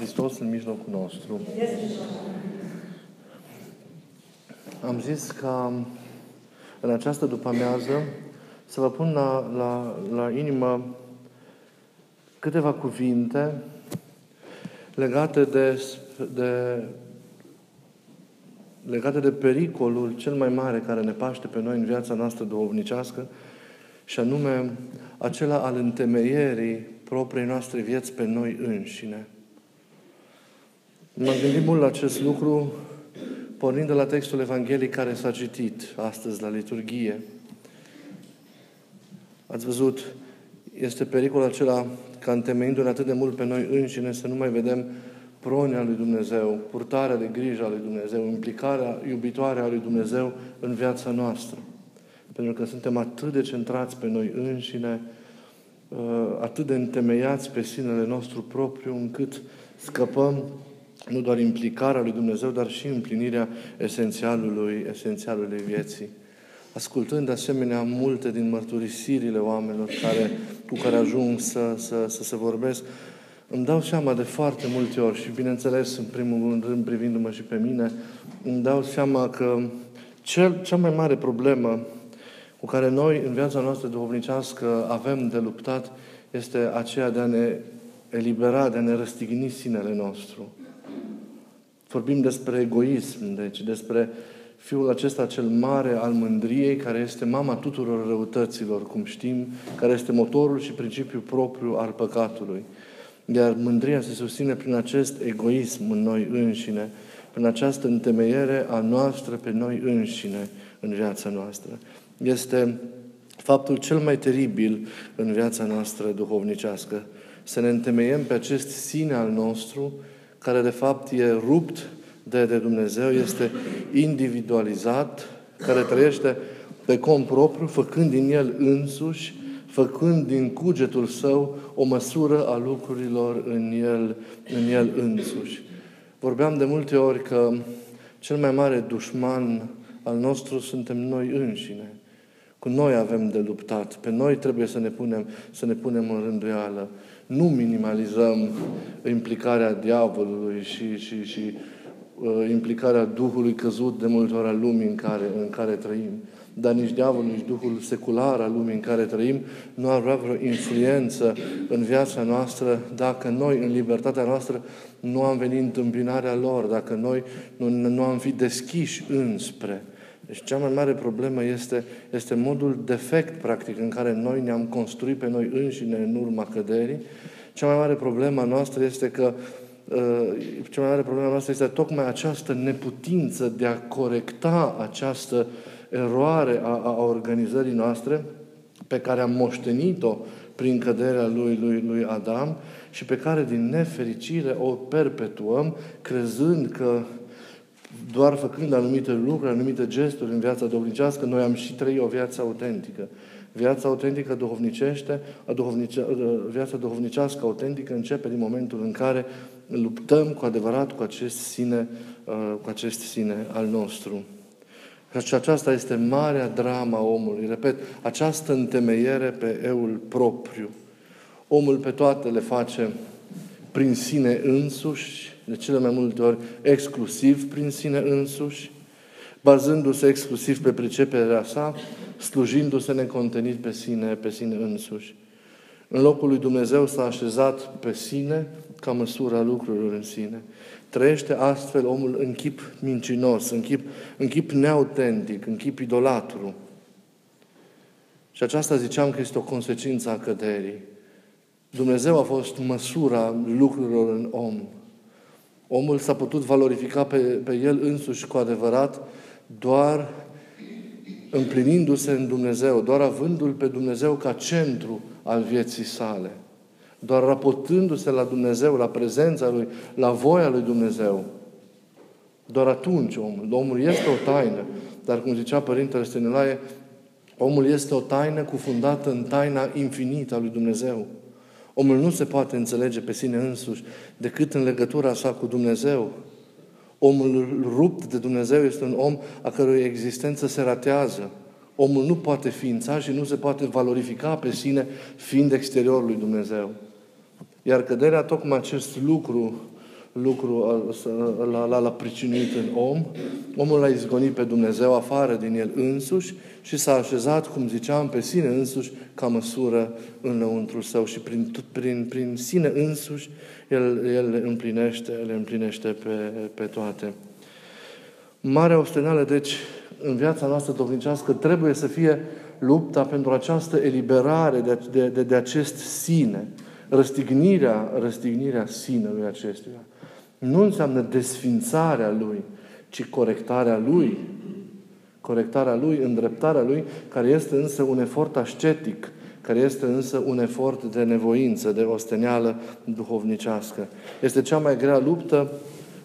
Hristos în mijlocul nostru. Am zis că în această după-amiază să vă pun la, la, la inimă câteva cuvinte legate de, de, legate de pericolul cel mai mare care ne paște pe noi în viața noastră duhovnicească și anume acela al întemeierii propriei noastre vieți pe noi înșine. M-am gândit mult la acest lucru pornind de la textul evanghelic care s-a citit astăzi la liturghie. Ați văzut, este pericolul acela ca întemeindu-ne atât de mult pe noi înșine să nu mai vedem pronia lui Dumnezeu, purtarea de grijă a lui Dumnezeu, implicarea iubitoare a lui Dumnezeu în viața noastră. Pentru că suntem atât de centrați pe noi înșine, uh, atât de întemeiați pe sinele nostru propriu, încât scăpăm nu doar implicarea lui Dumnezeu, dar și împlinirea esențialului, esențialului vieții. Ascultând de asemenea multe din mărturisirile oamenilor care, cu care ajung să, să, să se vorbesc, îmi dau seama de foarte multe ori și, bineînțeles, în primul rând, privindu-mă și pe mine, îmi dau seama că cel, cea mai mare problemă cu care noi, în viața noastră duhovnicească, avem de luptat, este aceea de a ne elibera, de a ne răstigni sinele nostru. Vorbim despre egoism, deci despre fiul acesta cel mare al mândriei, care este mama tuturor răutăților, cum știm, care este motorul și principiul propriu al păcatului. Iar mândria se susține prin acest egoism în noi înșine, prin această întemeiere a noastră pe noi înșine în viața noastră. Este faptul cel mai teribil în viața noastră duhovnicească. Să ne întemeiem pe acest sine al nostru, care de fapt e rupt de, de Dumnezeu, este individualizat, care trăiește pe cont propriu, făcând din el însuși, făcând din cugetul său o măsură a lucrurilor în el, în el însuși. Vorbeam de multe ori că cel mai mare dușman al nostru suntem noi înșine. Cu noi avem de luptat. Pe noi trebuie să ne punem, să ne punem în rânduială. Nu minimalizăm implicarea diavolului și, și, și uh, implicarea Duhului căzut de multe ori al lumii în care, în care trăim. Dar nici diavolul, nici Duhul secular al lumii în care trăim nu ar avea vreo influență în viața noastră dacă noi, în libertatea noastră, nu am venit întâmpinarea lor, dacă noi nu, nu am fi deschiși înspre. Deci cea mai mare problemă este, este modul defect, practic, în care noi ne-am construit pe noi înșine în urma căderii. Cea mai mare problemă noastră este că uh, cea mai mare problemă noastră este tocmai această neputință de a corecta această eroare a, a organizării noastre pe care am moștenit-o prin căderea lui, lui, lui Adam și pe care, din nefericire, o perpetuăm, crezând că doar făcând anumite lucruri, anumite gesturi în viața duhovnicească, noi am și trăit o viață autentică. Viața autentică duhovnicește, a duhovnice, viața duhovnicească autentică începe din momentul în care luptăm cu adevărat cu acest sine, uh, cu acest sine al nostru. Și aceasta este marea drama omului. Repet, această întemeiere pe eul propriu. Omul pe toate le face prin sine însuși, de cele mai multe ori exclusiv prin sine însuși, bazându-se exclusiv pe priceperea sa, slujindu-se necontenit pe sine, pe sine însuși. În locul lui Dumnezeu s-a așezat pe sine ca măsura lucrurilor în sine. Trăiește astfel omul în chip mincinos, în chip, în chip neautentic, în chip idolatru. Și aceasta ziceam că este o consecință a căderii. Dumnezeu a fost măsura lucrurilor în om. Omul s-a putut valorifica pe, pe el însuși cu adevărat doar împlinindu-se în Dumnezeu, doar avându-L pe Dumnezeu ca centru al vieții sale, doar raportându-se la Dumnezeu, la prezența Lui, la voia Lui Dumnezeu. Doar atunci omul. Omul este o taină, dar cum zicea Părintele Stănilaie, omul este o taină cufundată în taina infinită a Lui Dumnezeu. Omul nu se poate înțelege pe sine însuși decât în legătura sa cu Dumnezeu. Omul rupt de Dumnezeu este un om a cărui existență se ratează. Omul nu poate ființa și nu se poate valorifica pe sine fiind exteriorul lui Dumnezeu. Iar căderea, tocmai acest lucru lucru l-a, l-a, l-a pricinuit în om. Omul l-a izgonit pe Dumnezeu afară din el însuși și s-a așezat, cum ziceam, pe sine însuși ca măsură înăuntru său și prin, prin, prin sine însuși el, el le împlinește, le împlinește pe, pe toate. Marea ostenală, deci, în viața noastră duhovnicească trebuie să fie lupta pentru această eliberare de, de, de, de acest sine, răstignirea, răstignirea sinelui acestuia. Nu înseamnă desfințarea lui, ci corectarea lui. Corectarea lui, îndreptarea lui, care este însă un efort ascetic, care este însă un efort de nevoință, de osteneală duhovnicească. Este cea mai grea luptă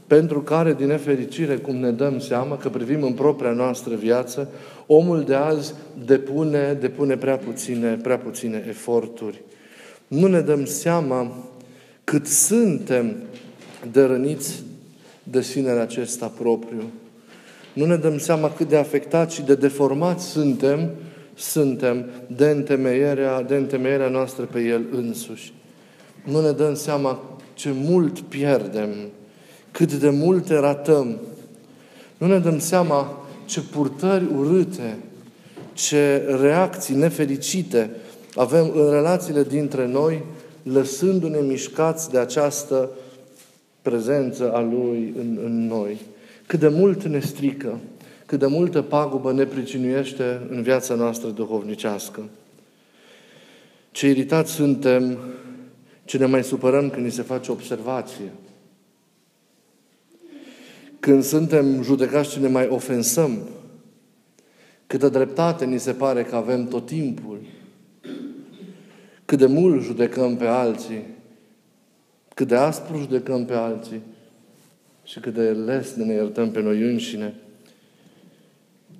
pentru care, din nefericire, cum ne dăm seama, că privim în propria noastră viață, omul de azi depune, depune prea, puține, prea puține eforturi. Nu ne dăm seama cât suntem dărăniți de sinele acesta propriu. Nu ne dăm seama cât de afectați și de deformați suntem, suntem de întemeierea, de întemeierea noastră pe El însuși. Nu ne dăm seama ce mult pierdem, cât de multe ratăm. Nu ne dăm seama ce purtări urâte, ce reacții nefericite avem în relațiile dintre noi, lăsându-ne mișcați de această prezență a Lui în, în noi. Cât de mult ne strică, cât de multă pagubă ne pricinuiește în viața noastră duhovnicească. Ce iritați suntem, ce ne mai supărăm când ni se face observație. Când suntem judecați ce ne mai ofensăm. Câtă dreptate ni se pare că avem tot timpul. Cât de mult judecăm pe alții cât de aspru judecăm pe alții și cât de lesne ne iertăm pe noi înșine.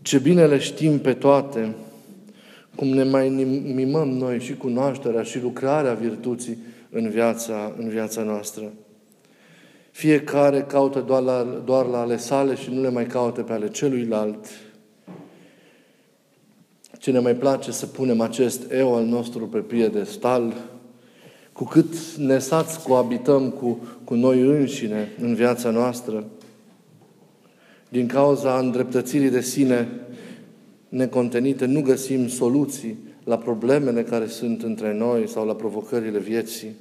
Ce bine le știm pe toate, cum ne mai mimăm noi și cunoașterea și lucrarea virtuții în viața, în viața noastră. Fiecare caută doar la, doar la ale sale și nu le mai caută pe ale celuilalt. Ce ne mai place să punem acest eu al nostru pe piedestal, cu cât nesați coabităm cu, cu noi înșine în viața noastră, din cauza îndreptățirii de sine necontenite, nu găsim soluții la problemele care sunt între noi sau la provocările vieții.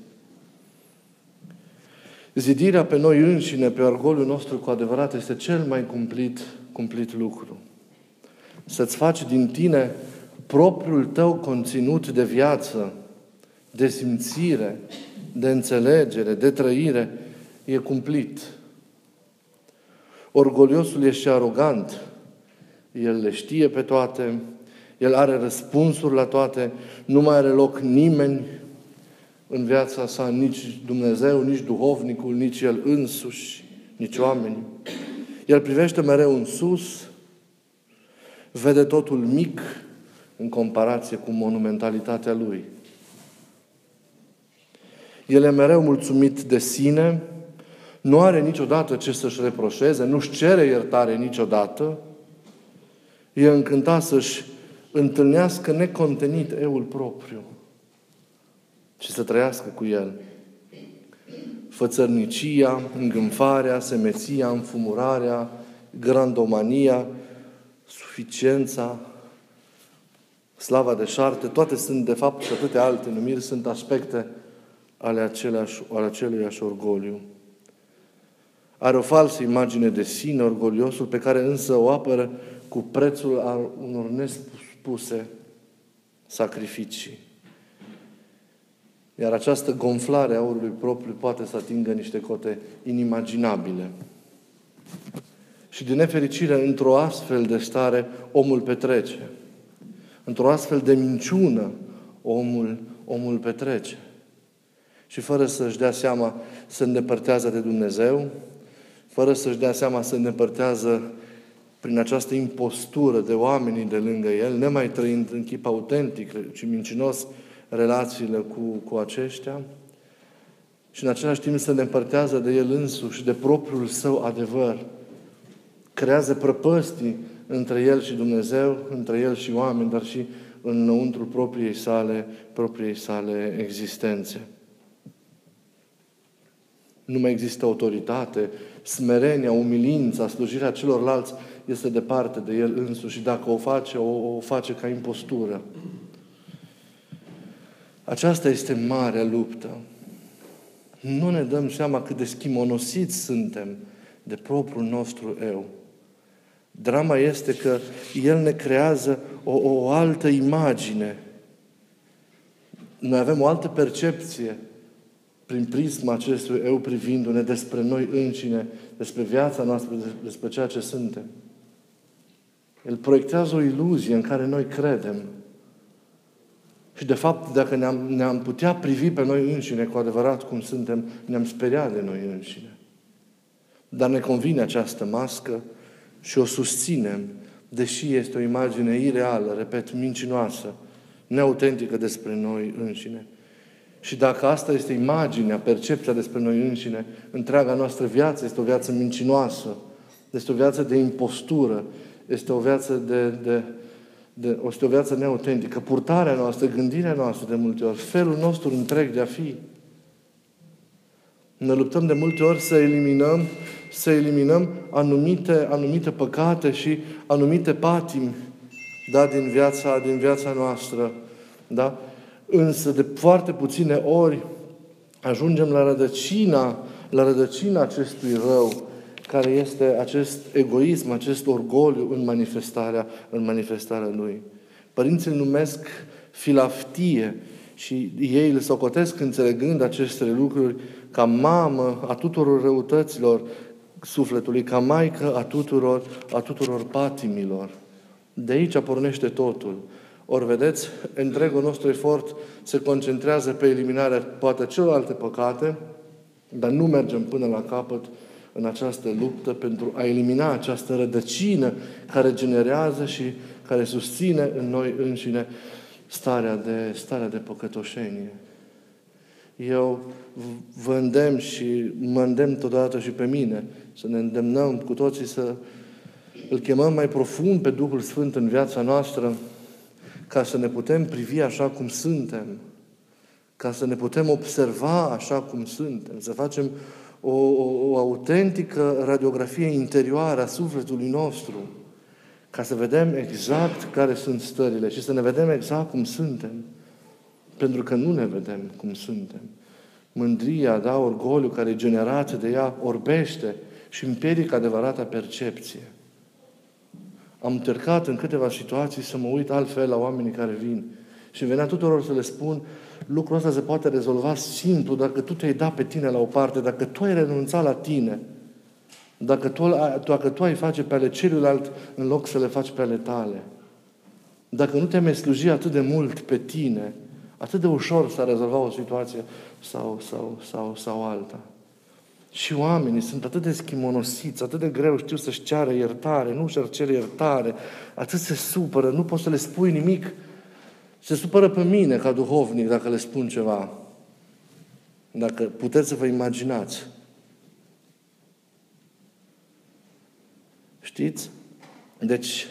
Zidirea pe noi înșine, pe orgoliul nostru cu adevărat, este cel mai cumplit, cumplit lucru. Să-ți faci din tine propriul tău conținut de viață, de simțire, de înțelegere, de trăire, e cumplit. Orgoliosul e și arogant. El le știe pe toate, el are răspunsuri la toate, nu mai are loc nimeni în viața sa, nici Dumnezeu, nici duhovnicul, nici el însuși, nici oameni. El privește mereu în sus, vede totul mic în comparație cu monumentalitatea lui. El e mereu mulțumit de sine, nu are niciodată ce să-și reproșeze, nu-și cere iertare niciodată, e încântat să-și întâlnească necontenit eul propriu și să trăiască cu el. Fățărnicia, îngânfarea, semeția, înfumurarea, grandomania, suficiența, slava de șarte, toate sunt, de fapt, și atâtea alte numiri, sunt aspecte ale, aceleași, ale aceluiași orgoliu. Are o falsă imagine de sine, orgoliosul, pe care însă o apără cu prețul al unor nespuse sacrificii. Iar această gonflare a aurului propriu poate să atingă niște cote inimaginabile. Și din nefericire, într-o astfel de stare, omul petrece. Într-o astfel de minciună, omul, omul petrece și fără să-și dea seama se îndepărtează de Dumnezeu, fără să-și dea seama se îndepărtează prin această impostură de oamenii de lângă el, nemai trăind în chip autentic, ci mincinos relațiile cu, cu aceștia, și în același timp se îndepărtează de el însuși, de propriul său adevăr. Creează prăpăstii între el și Dumnezeu, între el și oameni, dar și înăuntru propriei sale, propriei sale existențe. Nu mai există autoritate, smerenia, umilința, slujirea celorlalți este departe de el însuși și dacă o face, o, o face ca impostură. Aceasta este marea luptă. Nu ne dăm seama cât de schimonosiți suntem de propriul nostru eu. Drama este că El ne creează o, o altă imagine. Noi avem o altă percepție prin prisma acestui eu privindu-ne despre noi înșine, despre viața noastră, despre ceea ce suntem. El proiectează o iluzie în care noi credem. Și de fapt, dacă ne-am, ne-am putea privi pe noi înșine cu adevărat cum suntem, ne-am speriat de noi înșine. Dar ne convine această mască și o susținem, deși este o imagine ireală, repet, mincinoasă, neautentică despre noi înșine. Și dacă asta este imaginea, percepția despre noi înșine, întreaga noastră viață este o viață mincinoasă, este o viață de impostură, este o viață de, de, de este o viață neautentică. Purtarea noastră, gândirea noastră de multe ori, felul nostru întreg de a fi. Ne luptăm de multe ori să eliminăm, să eliminăm anumite, anumite păcate și anumite patimi da, din, viața, din viața noastră. Da? Însă de foarte puține ori ajungem la rădăcina, la rădăcina acestui rău, care este acest egoism, acest orgoliu în manifestarea, în manifestarea lui. Părinții îl numesc filaftie și ei îl socotesc înțelegând aceste lucruri ca mamă a tuturor răutăților sufletului, ca maică a tuturor, a tuturor patimilor. De aici pornește totul. Ori vedeți, întregul nostru efort se concentrează pe eliminarea poate celorlalte păcate, dar nu mergem până la capăt în această luptă pentru a elimina această rădăcină care generează și care susține în noi înșine starea de, starea de păcătoșenie. Eu vă îndemn și mă îndemn totodată și pe mine să ne îndemnăm cu toții să îl chemăm mai profund pe Duhul Sfânt în viața noastră ca să ne putem privi așa cum suntem, ca să ne putem observa așa cum suntem, să facem o, o, o autentică radiografie interioară a sufletului nostru, ca să vedem exact care sunt stările și să ne vedem exact cum suntem. Pentru că nu ne vedem cum suntem. Mândria, da, orgoliu care e generat de ea, orbește și împiedică adevărata percepție. Am încercat în câteva situații să mă uit altfel la oamenii care vin. Și venea tuturor să le spun, lucrul ăsta se poate rezolva simplu dacă tu te-ai dat pe tine la o parte, dacă tu ai renunțat la tine, dacă tu, dacă tu ai face pe ale celuilalt în loc să le faci pe ale tale. Dacă nu te-ai sluji atât de mult pe tine, atât de ușor să rezolva o situație sau, sau, sau, sau alta. Și oamenii sunt atât de schimonosiți, atât de greu știu să-și ceară iertare, nu și-ar cere iertare, atât se supără, nu poți să le spui nimic. Se supără pe mine ca duhovnic dacă le spun ceva. Dacă puteți să vă imaginați. Știți? Deci,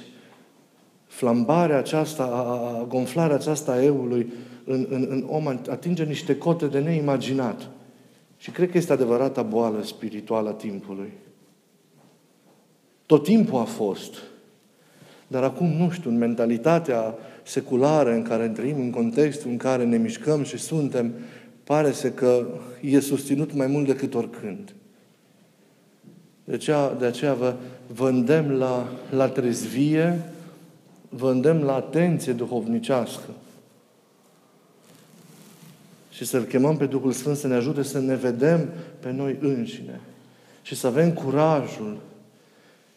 flambarea aceasta, gonflarea aceasta a eului în, în, în om atinge niște cote de neimaginat. Și cred că este adevărata boală spirituală a timpului. Tot timpul a fost. Dar acum, nu știu, în mentalitatea seculară în care trăim, în contextul în care ne mișcăm și suntem, pare să că e susținut mai mult decât oricând. De aceea, de aceea vă, vă îndemn la, la trezvie, vă îndemn la atenție duhovnicească și să-L chemăm pe Duhul Sfânt să ne ajute să ne vedem pe noi înșine și să avem curajul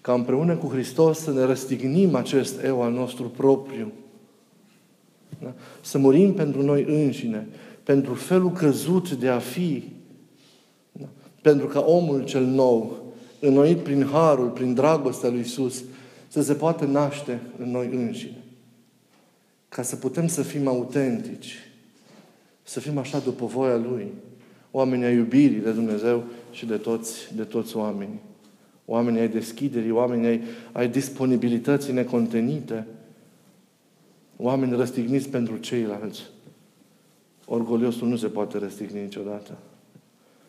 ca împreună cu Hristos să ne răstignim acest eu al nostru propriu. Da? Să murim pentru noi înșine, pentru felul căzut de a fi, da? pentru ca omul cel nou, înnoit prin harul, prin dragostea lui Isus, să se poată naște în noi înșine. Ca să putem să fim autentici, să fim așa după voia Lui. Oamenii ai iubirii de Dumnezeu și de toți, de toți oamenii. Oamenii ai deschiderii, oamenii ai, ai disponibilității necontenite. Oameni răstigniți pentru ceilalți. Orgoliosul nu se poate răstigni niciodată.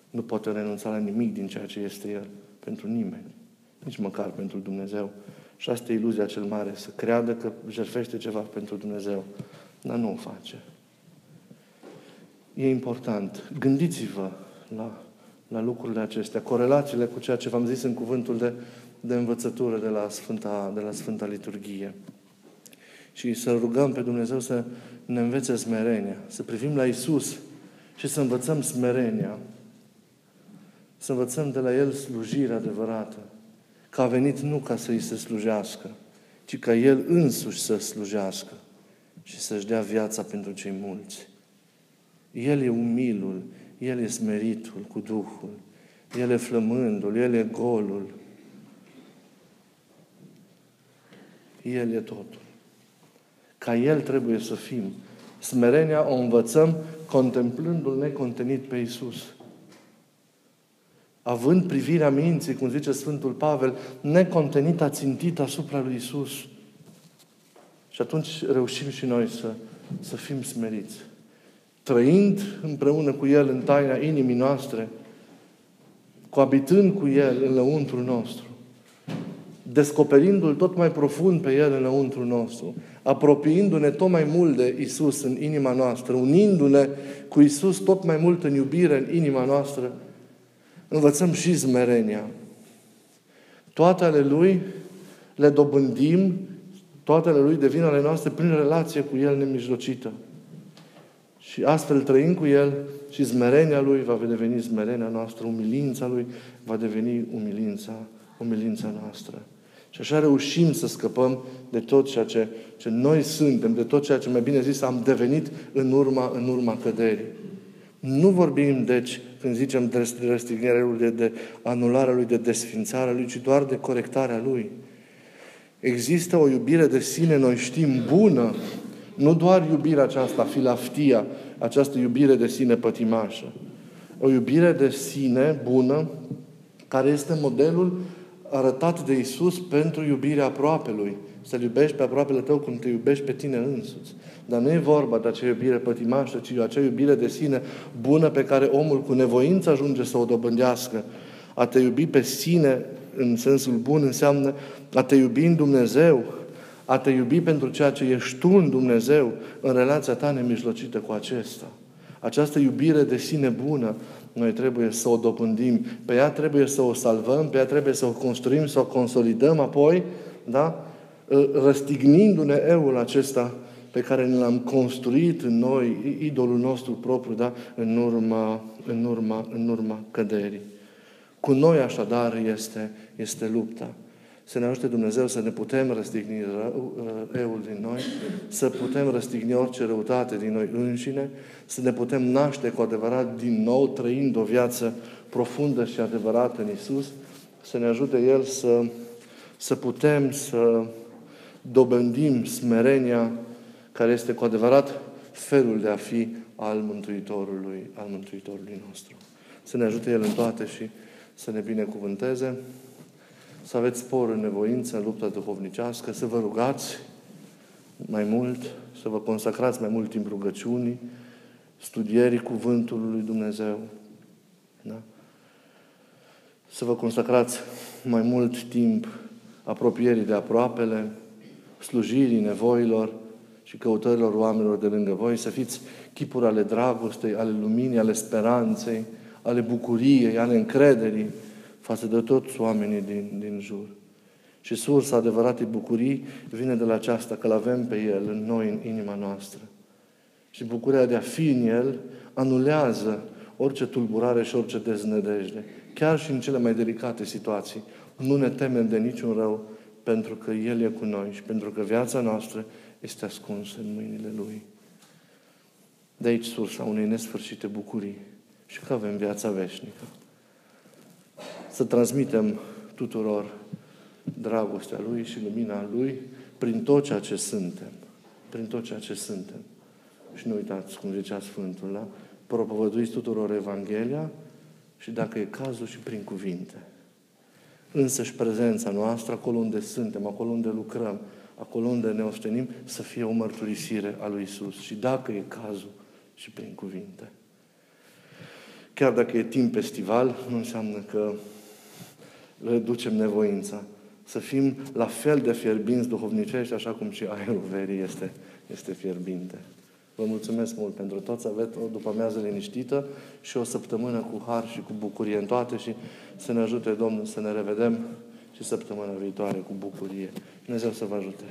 nu poate renunța la nimic din ceea ce este El. Pentru nimeni. Nici măcar pentru Dumnezeu. Și asta e iluzia cel mare, să creadă că jertfește ceva pentru Dumnezeu. Dar nu o face. E important. Gândiți-vă la, la lucrurile acestea, corelațiile cu ceea ce v-am zis în cuvântul de, de învățătură de la, Sfânta, de la Sfânta Liturghie. Și să rugăm pe Dumnezeu să ne învețe smerenia, să privim la Isus și să învățăm smerenia, să învățăm de la El slujire adevărată, că a venit nu ca să îi se slujească, ci ca El însuși să slujească și să-și dea viața pentru cei mulți. El e umilul, El e smeritul cu Duhul, El e flămândul, El e golul. El e totul. Ca El trebuie să fim. Smerenia o învățăm contemplându-L necontenit pe Isus. Având privirea minții, cum zice Sfântul Pavel, necontenită, țintită asupra lui Isus. Și atunci reușim și noi să, să fim smeriți. Trăind împreună cu El în taina inimii noastre, coabitând cu El în lăuntrul nostru, descoperindu-L tot mai profund pe El în lăuntrul nostru, apropiindu-ne tot mai mult de Isus în inima noastră, unindu-ne cu Isus tot mai mult în iubire în inima noastră, învățăm și zmerenia. Toate ale Lui le dobândim, toate ale Lui devin ale noastre prin relație cu El nemijlocită. Și astfel trăind cu El și zmerenia Lui va deveni zmerenia noastră, umilința Lui va deveni umilința, umilința noastră. Și așa reușim să scăpăm de tot ceea ce, ce noi suntem, de tot ceea ce, mai bine zis, am devenit în urma, în urma căderii. Nu vorbim, deci, când zicem de răstignirea lui, de, de anularea lui, de desfințarea lui, ci doar de corectarea lui. Există o iubire de sine, noi știm, bună, nu doar iubirea aceasta, filaftia, această iubire de sine pătimașă. O iubire de sine bună, care este modelul arătat de Isus pentru iubirea aproapelui. Să-L iubești pe aproapele tău cum te iubești pe tine însuți. Dar nu e vorba de acea iubire pătimașă, ci de acea iubire de sine bună pe care omul cu nevoință ajunge să o dobândească. A te iubi pe sine, în sensul bun, înseamnă a te iubi în Dumnezeu, a te iubi pentru ceea ce ești tu în Dumnezeu, în relația ta nemijlocită cu acesta. Această iubire de sine bună, noi trebuie să o dobândim. Pe ea trebuie să o salvăm, pe ea trebuie să o construim, să o consolidăm apoi, da? răstignindu-ne eul acesta pe care ne l-am construit în noi, idolul nostru propriu, da? în, urma, în, urma, în urma căderii. Cu noi așadar este, este lupta. Să ne ajute Dumnezeu să ne putem răstigni eul din noi, să putem răstigni orice răutate din noi înșine, să ne putem naște cu adevărat din nou, trăind o viață profundă și adevărată în Isus, să ne ajute El să, să putem să dobândim smerenia care este cu adevărat felul de a fi al Mântuitorului, al Mântuitorului nostru. Să ne ajute El în toate și să ne binecuvânteze, să aveți spor în nevoință, în lupta duhovnicească, să vă rugați mai mult, să vă consacrați mai mult timp rugăciunii, studierii Cuvântului lui Dumnezeu. Da? Să vă consacrați mai mult timp apropierii de aproapele, slujirii nevoilor și căutărilor oamenilor de lângă voi, să fiți chipuri ale dragostei, ale luminii, ale speranței, ale bucuriei, ale încrederii față de toți oamenii din, din jur. Și sursa adevăratei bucurii vine de la aceasta, că l avem pe El în noi, în inima noastră. Și bucuria de a fi în El anulează orice tulburare și orice deznădejde. Chiar și în cele mai delicate situații. Nu ne temem de niciun rău, pentru că El e cu noi și pentru că viața noastră este ascunsă în mâinile Lui. De aici sursa unei nesfârșite bucurii și că avem viața veșnică. Să transmitem tuturor dragostea Lui și lumina Lui prin tot ceea ce suntem. Prin tot ceea ce suntem. Și nu uitați, cum zicea Sfântul, da? Propovăduiți tuturor Evanghelia și dacă e cazul și prin cuvinte. Însă și prezența noastră, acolo unde suntem, acolo unde lucrăm, acolo unde ne ostenim, să fie o mărturisire a lui Isus. Și dacă e cazul, și prin cuvinte. chiar dacă e timp festival, nu înseamnă că reducem nevoința. Să fim la fel de fierbinți duhovnicești, așa cum și aerul verii este, este fierbinte. Vă mulțumesc mult pentru tot, să aveți o după amiază liniștită și o săptămână cu har și cu bucurie în toate și să ne ajute Domnul să ne revedem și săptămâna viitoare cu bucurie. Dumnezeu să vă ajute!